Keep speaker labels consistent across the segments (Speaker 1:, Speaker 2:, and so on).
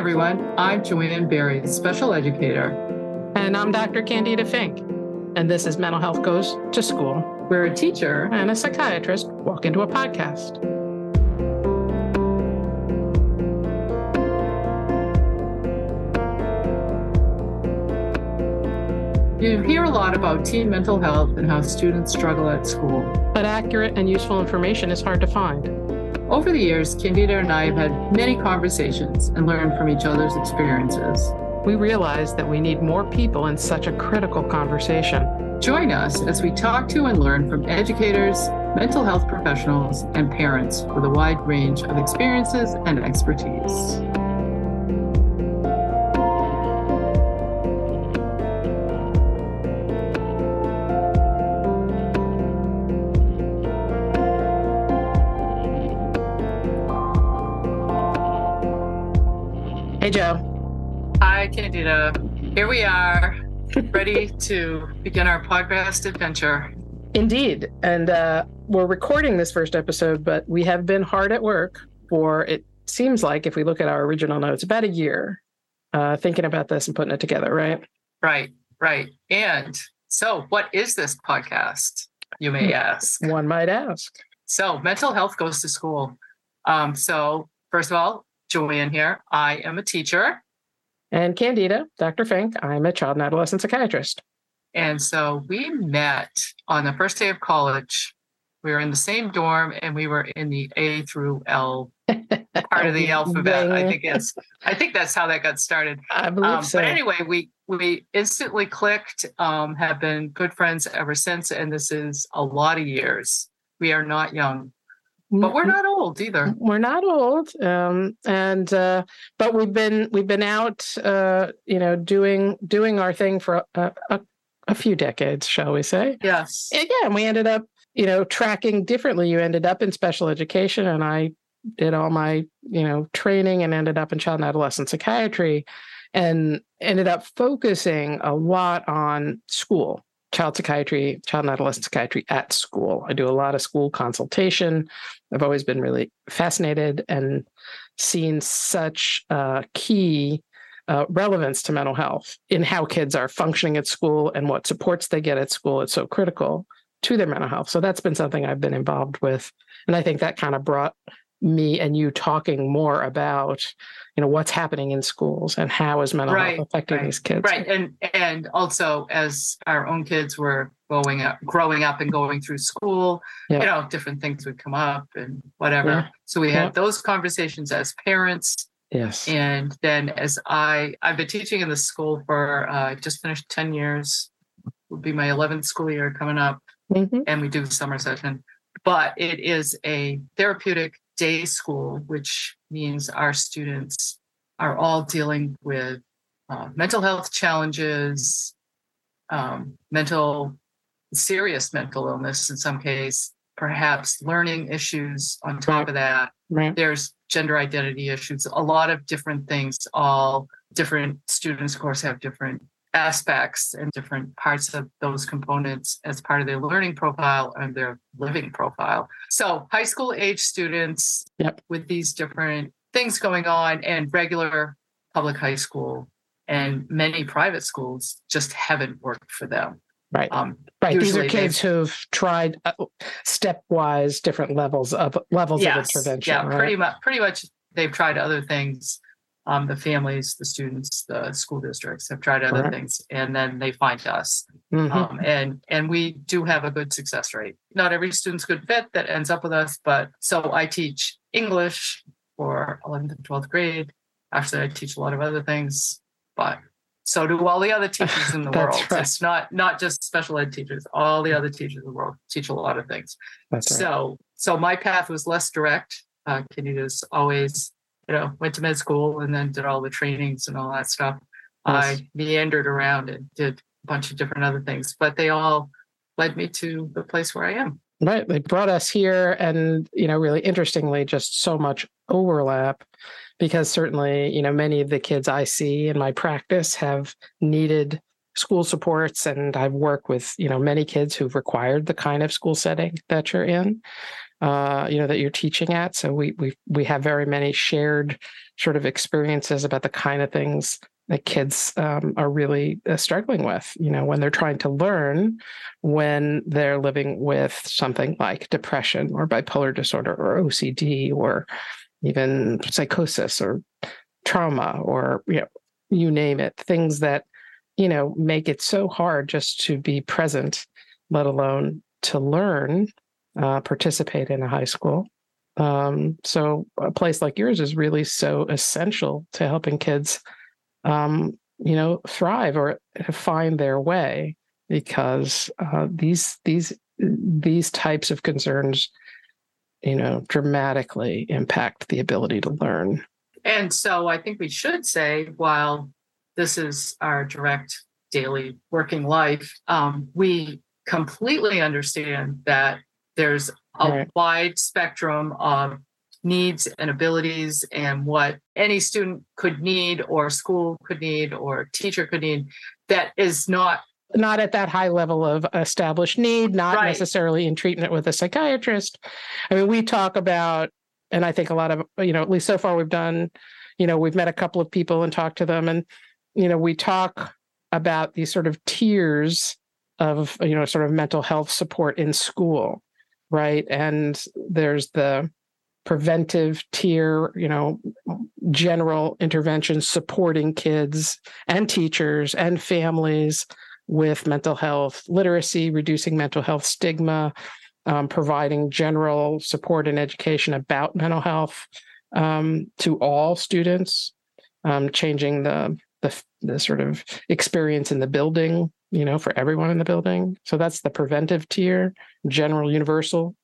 Speaker 1: everyone. I'm Jo-Ann Berry, special educator.
Speaker 2: And I'm Dr. Candida Fink. And this is Mental Health Goes to School,
Speaker 1: where a teacher
Speaker 2: and a psychiatrist walk into a podcast.
Speaker 1: You hear a lot about teen mental health and how students struggle at school.
Speaker 2: But accurate and useful information is hard to find.
Speaker 1: Over the years, Candida and I have had many conversations and learned from each other's experiences.
Speaker 2: We realize that we need more people in such a critical conversation.
Speaker 1: Join us as we talk to and learn from educators, mental health professionals, and parents with a wide range of experiences and expertise.
Speaker 2: Hey, Joe.
Speaker 1: Hi, Candida. Here we are, ready to begin our podcast adventure.
Speaker 2: Indeed. And uh, we're recording this first episode, but we have been hard at work for it seems like, if we look at our original notes, about a year uh, thinking about this and putting it together, right?
Speaker 1: Right, right. And so, what is this podcast? You may hmm. ask.
Speaker 2: One might ask.
Speaker 1: So, mental health goes to school. Um, so, first of all, Jo-Ann here. I am a teacher.
Speaker 2: And Candida, Dr. Fink, I'm a child and adolescent psychiatrist.
Speaker 1: And so we met on the first day of college. We were in the same dorm and we were in the A through L part of the alphabet. I think it's I think that's how that got started.
Speaker 2: I believe um, so.
Speaker 1: But anyway, we we instantly clicked, um, have been good friends ever since, and this is a lot of years. We are not young but we're not old either.
Speaker 2: we're not old um, and uh, but we've been we've been out uh, you know doing doing our thing for a, a, a few decades shall we say.
Speaker 1: Yes.
Speaker 2: And yeah and we ended up you know tracking differently. You ended up in special education and i did all my you know training and ended up in child and adolescent psychiatry and ended up focusing a lot on school child psychiatry, child and adolescent psychiatry at school. I do a lot of school consultation. I've always been really fascinated and seen such key uh, relevance to mental health in how kids are functioning at school and what supports they get at school. It's so critical to their mental health. So that's been something I've been involved with. And I think that kind of brought me and you talking more about you know what's happening in schools and how is mental right, health affecting
Speaker 1: right,
Speaker 2: these kids
Speaker 1: right and and also as our own kids were growing up growing up and going through school yeah. you know different things would come up and whatever yeah. so we had yeah. those conversations as parents
Speaker 2: yes
Speaker 1: and then as i i've been teaching in the school for uh just finished 10 years will be my 11th school year coming up mm-hmm. and we do summer session but it is a therapeutic day school, which means our students are all dealing with uh, mental health challenges, um, mental, serious mental illness in some case, perhaps learning issues on top of that. Right. There's gender identity issues, a lot of different things, all different students, of course, have different aspects and different parts of those components as part of their learning profile and their living profile. So, high school age students
Speaker 2: yep.
Speaker 1: with these different things going on, and regular public high school and many private schools just haven't worked for them.
Speaker 2: Right. Um, right. These are kids who've tried uh, stepwise different levels of levels yes, of intervention.
Speaker 1: Yeah,
Speaker 2: right?
Speaker 1: pretty much. Pretty much, they've tried other things um, the families, the students, the school districts have tried other Correct. things, and then they find us. Mm-hmm. Um, and and we do have a good success rate. Not every student's good fit that ends up with us, but so I teach English for 11th and 12th grade. Actually, I teach a lot of other things, but so do all the other teachers in the world. Right. It's not not just special ed teachers. All the other teachers in the world teach a lot of things. That's right. So so my path was less direct. Uh, Candida's always you know, went to med school and then did all the trainings and all that stuff. Yes. I meandered around and did a bunch of different other things, but they all led me to the place where I am.
Speaker 2: Right. They brought us here and, you know, really interestingly, just so much overlap because certainly, you know, many of the kids I see in my practice have needed school supports and I've worked with, you know, many kids who've required the kind of school setting that you're in. Uh, you know, that you're teaching at. So we we we have very many shared sort of experiences about the kind of things that kids um, are really uh, struggling with. You know, when they're trying to learn, when they're living with something like depression or bipolar disorder or OCD or even psychosis or trauma or you know you name it things that you know make it so hard just to be present let alone to learn uh, participate in a high school. Um, so a place like yours is really so essential to helping kids um, you know thrive or find their way because uh, these these these types of concerns you know dramatically impact the ability to learn.
Speaker 1: And so I think we should say, while this is our direct daily working life, um, we completely understand that there's a right. wide spectrum of needs and abilities and what any student could need or school could need or teacher could need that is not
Speaker 2: not at that high level of established need not right. necessarily in treatment with a psychiatrist i mean we talk about and I think a lot of, you know, at least so far we've done, you know, we've met a couple of people and talked to them. And, you know, we talk about these sort of tiers of, you know, sort of mental health support in school, right? And there's the preventive tier, you know, general intervention supporting kids and teachers and families with mental health literacy, reducing mental health stigma, um, providing general support and education about mental health um, to all students, um, changing the, the the sort of experience in the building, you know, for everyone in the building. So that's the preventive tier, general, universal.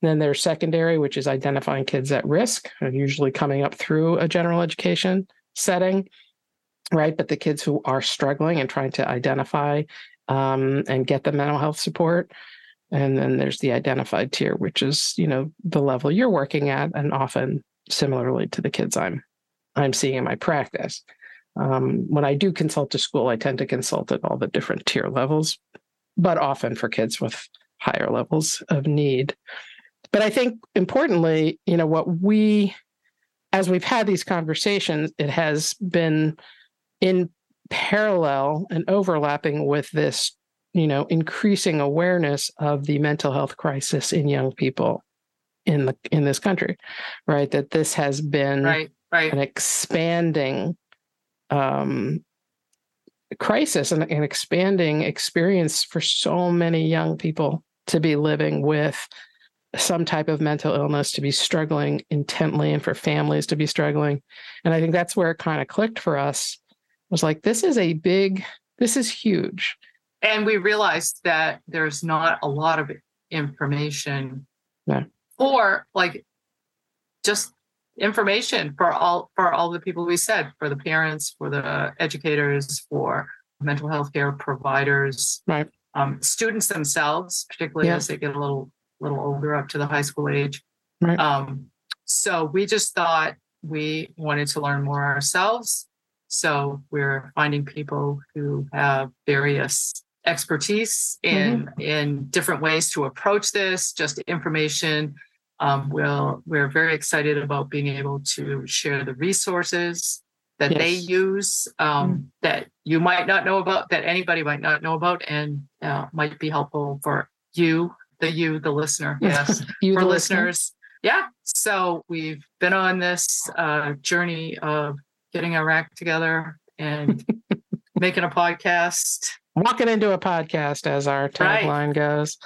Speaker 2: And then there's secondary, which is identifying kids at risk, usually coming up through a general education setting, right? But the kids who are struggling and trying to identify um, and get the mental health support and then there's the identified tier which is you know the level you're working at and often similarly to the kids i'm i'm seeing in my practice um, when i do consult a school i tend to consult at all the different tier levels but often for kids with higher levels of need but i think importantly you know what we as we've had these conversations it has been in parallel and overlapping with this you know increasing awareness of the mental health crisis in young people in the in this country right that this has been
Speaker 1: right, right.
Speaker 2: an expanding um, crisis and an expanding experience for so many young people to be living with some type of mental illness to be struggling intently and for families to be struggling. And i think that's where it kind of clicked for us. Was like this is a big this is huge.
Speaker 1: And we realized that there's not a lot of information
Speaker 2: yeah.
Speaker 1: for like just information for all for all the people we said for the parents for the educators for mental health care providers
Speaker 2: right
Speaker 1: um, students themselves particularly yeah. as they get a little little older up to the high school age
Speaker 2: right.
Speaker 1: um, so we just thought we wanted to learn more ourselves so we're finding people who have various expertise in mm-hmm. in different ways to approach this just information um, we'll, we're very excited about being able to share the resources that yes. they use um, mm-hmm. that you might not know about that anybody might not know about and uh, might be helpful for you the you the listener yes
Speaker 2: you
Speaker 1: for listeners listener. yeah so we've been on this uh, journey of getting our act together and making a podcast
Speaker 2: walking into a podcast, as our tagline right. goes.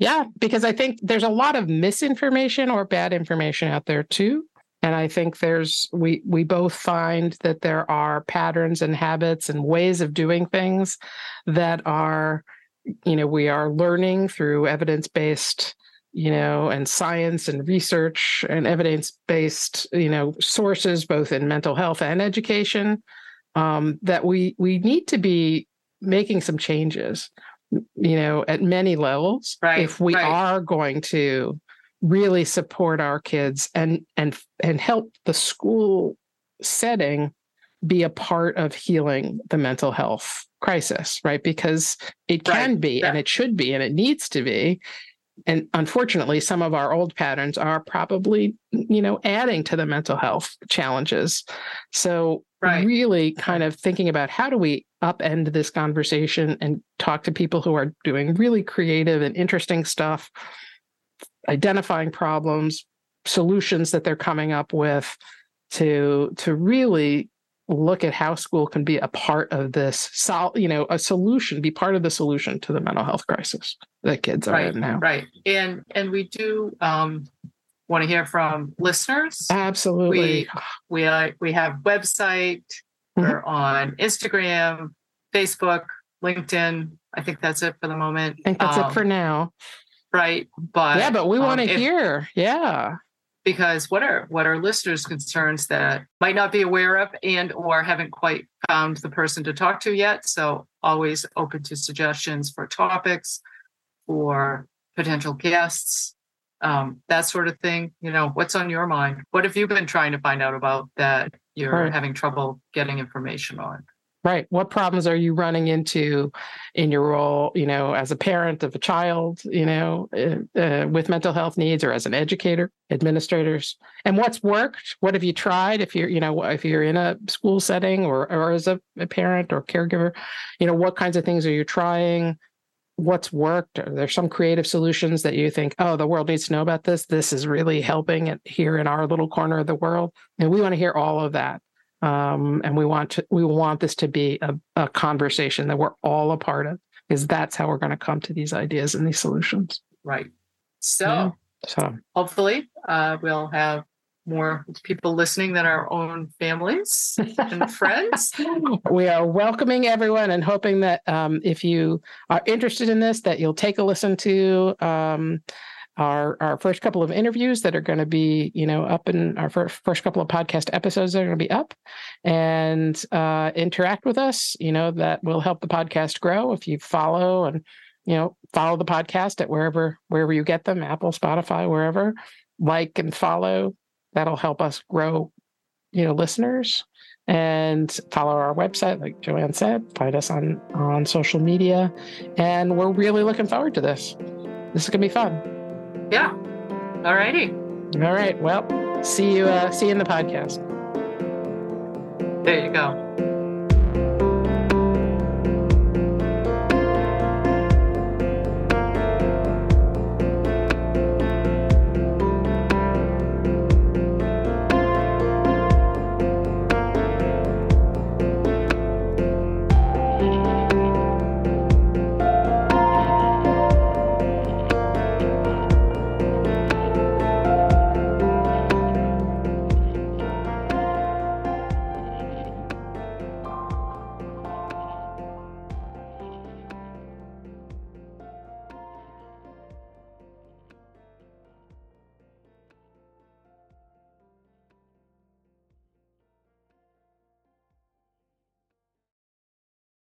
Speaker 2: Yeah, because I think there's a lot of misinformation or bad information out there too. And I think there's we we both find that there are patterns and habits and ways of doing things that are, you know, we are learning through evidence-based you know, and science and research and evidence based, you know, sources, both in mental health and education, um, that we we need to be making some changes, you know, at many levels.
Speaker 1: Right.
Speaker 2: If we
Speaker 1: right.
Speaker 2: are going to really support our kids and and and help the school setting be a part of healing the mental health crisis, right? Because it can
Speaker 1: right.
Speaker 2: be
Speaker 1: yeah.
Speaker 2: and it should be and it needs to be and unfortunately, some of our old patterns are probably, you know, adding to the mental health challenges. So, right. really kind of thinking about how do we upend this conversation and talk to people who are doing really creative and interesting stuff, identifying problems, solutions that they're coming up with to to really look at how school can be a part of this sol- you know a solution be part of the solution to the mental health crisis that kids are
Speaker 1: right,
Speaker 2: in now.
Speaker 1: right. And and we do um want to hear from listeners.
Speaker 2: Absolutely.
Speaker 1: We we, uh, we have website mm-hmm. we're on instagram facebook linkedin. I think that's it for the moment.
Speaker 2: I think that's um, it for now.
Speaker 1: right but
Speaker 2: yeah but we um, want to hear. Yeah.
Speaker 1: Because what are what are listeners concerns that might not be aware of and or haven't quite found the person to talk to yet? So always open to suggestions for topics for potential guests um, that sort of thing. You know what's on your mind? What have you been trying to find out about that you're right. having trouble getting information on
Speaker 2: Right. What problems are you running into in your role, you know, as a parent of a child, you know, uh, uh, with mental health needs or as an educator, administrators? And what's worked? What have you tried if you're, you know, if you're in a school setting or, or as a, a parent or caregiver, you know, what kinds of things are you trying? What's worked? Are there some creative solutions that you think, oh, the world needs to know about this? This is really helping it here in our little corner of the world. And we want to hear all of that um, and we want to we want this to be a, a conversation that we're all a part of because that's how we're going to come to these ideas and these solutions
Speaker 1: right so yeah. so hopefully uh, we'll have more people listening than our own families and friends.
Speaker 2: We are welcoming everyone and hoping that um, if you are interested in this, that you'll take a listen to um, our our first couple of interviews that are going to be you know up in our first, first couple of podcast episodes that are going to be up and uh, interact with us you know that will help the podcast grow if you follow and you know follow the podcast at wherever wherever you get them apple spotify wherever like and follow that'll help us grow you know listeners and follow our website like Jo-Ann said find us on on social media and we're really looking forward to this this is going to be fun
Speaker 1: yeah. All righty.
Speaker 2: All right. Well, see you. Uh, see you in the podcast.
Speaker 1: There you go.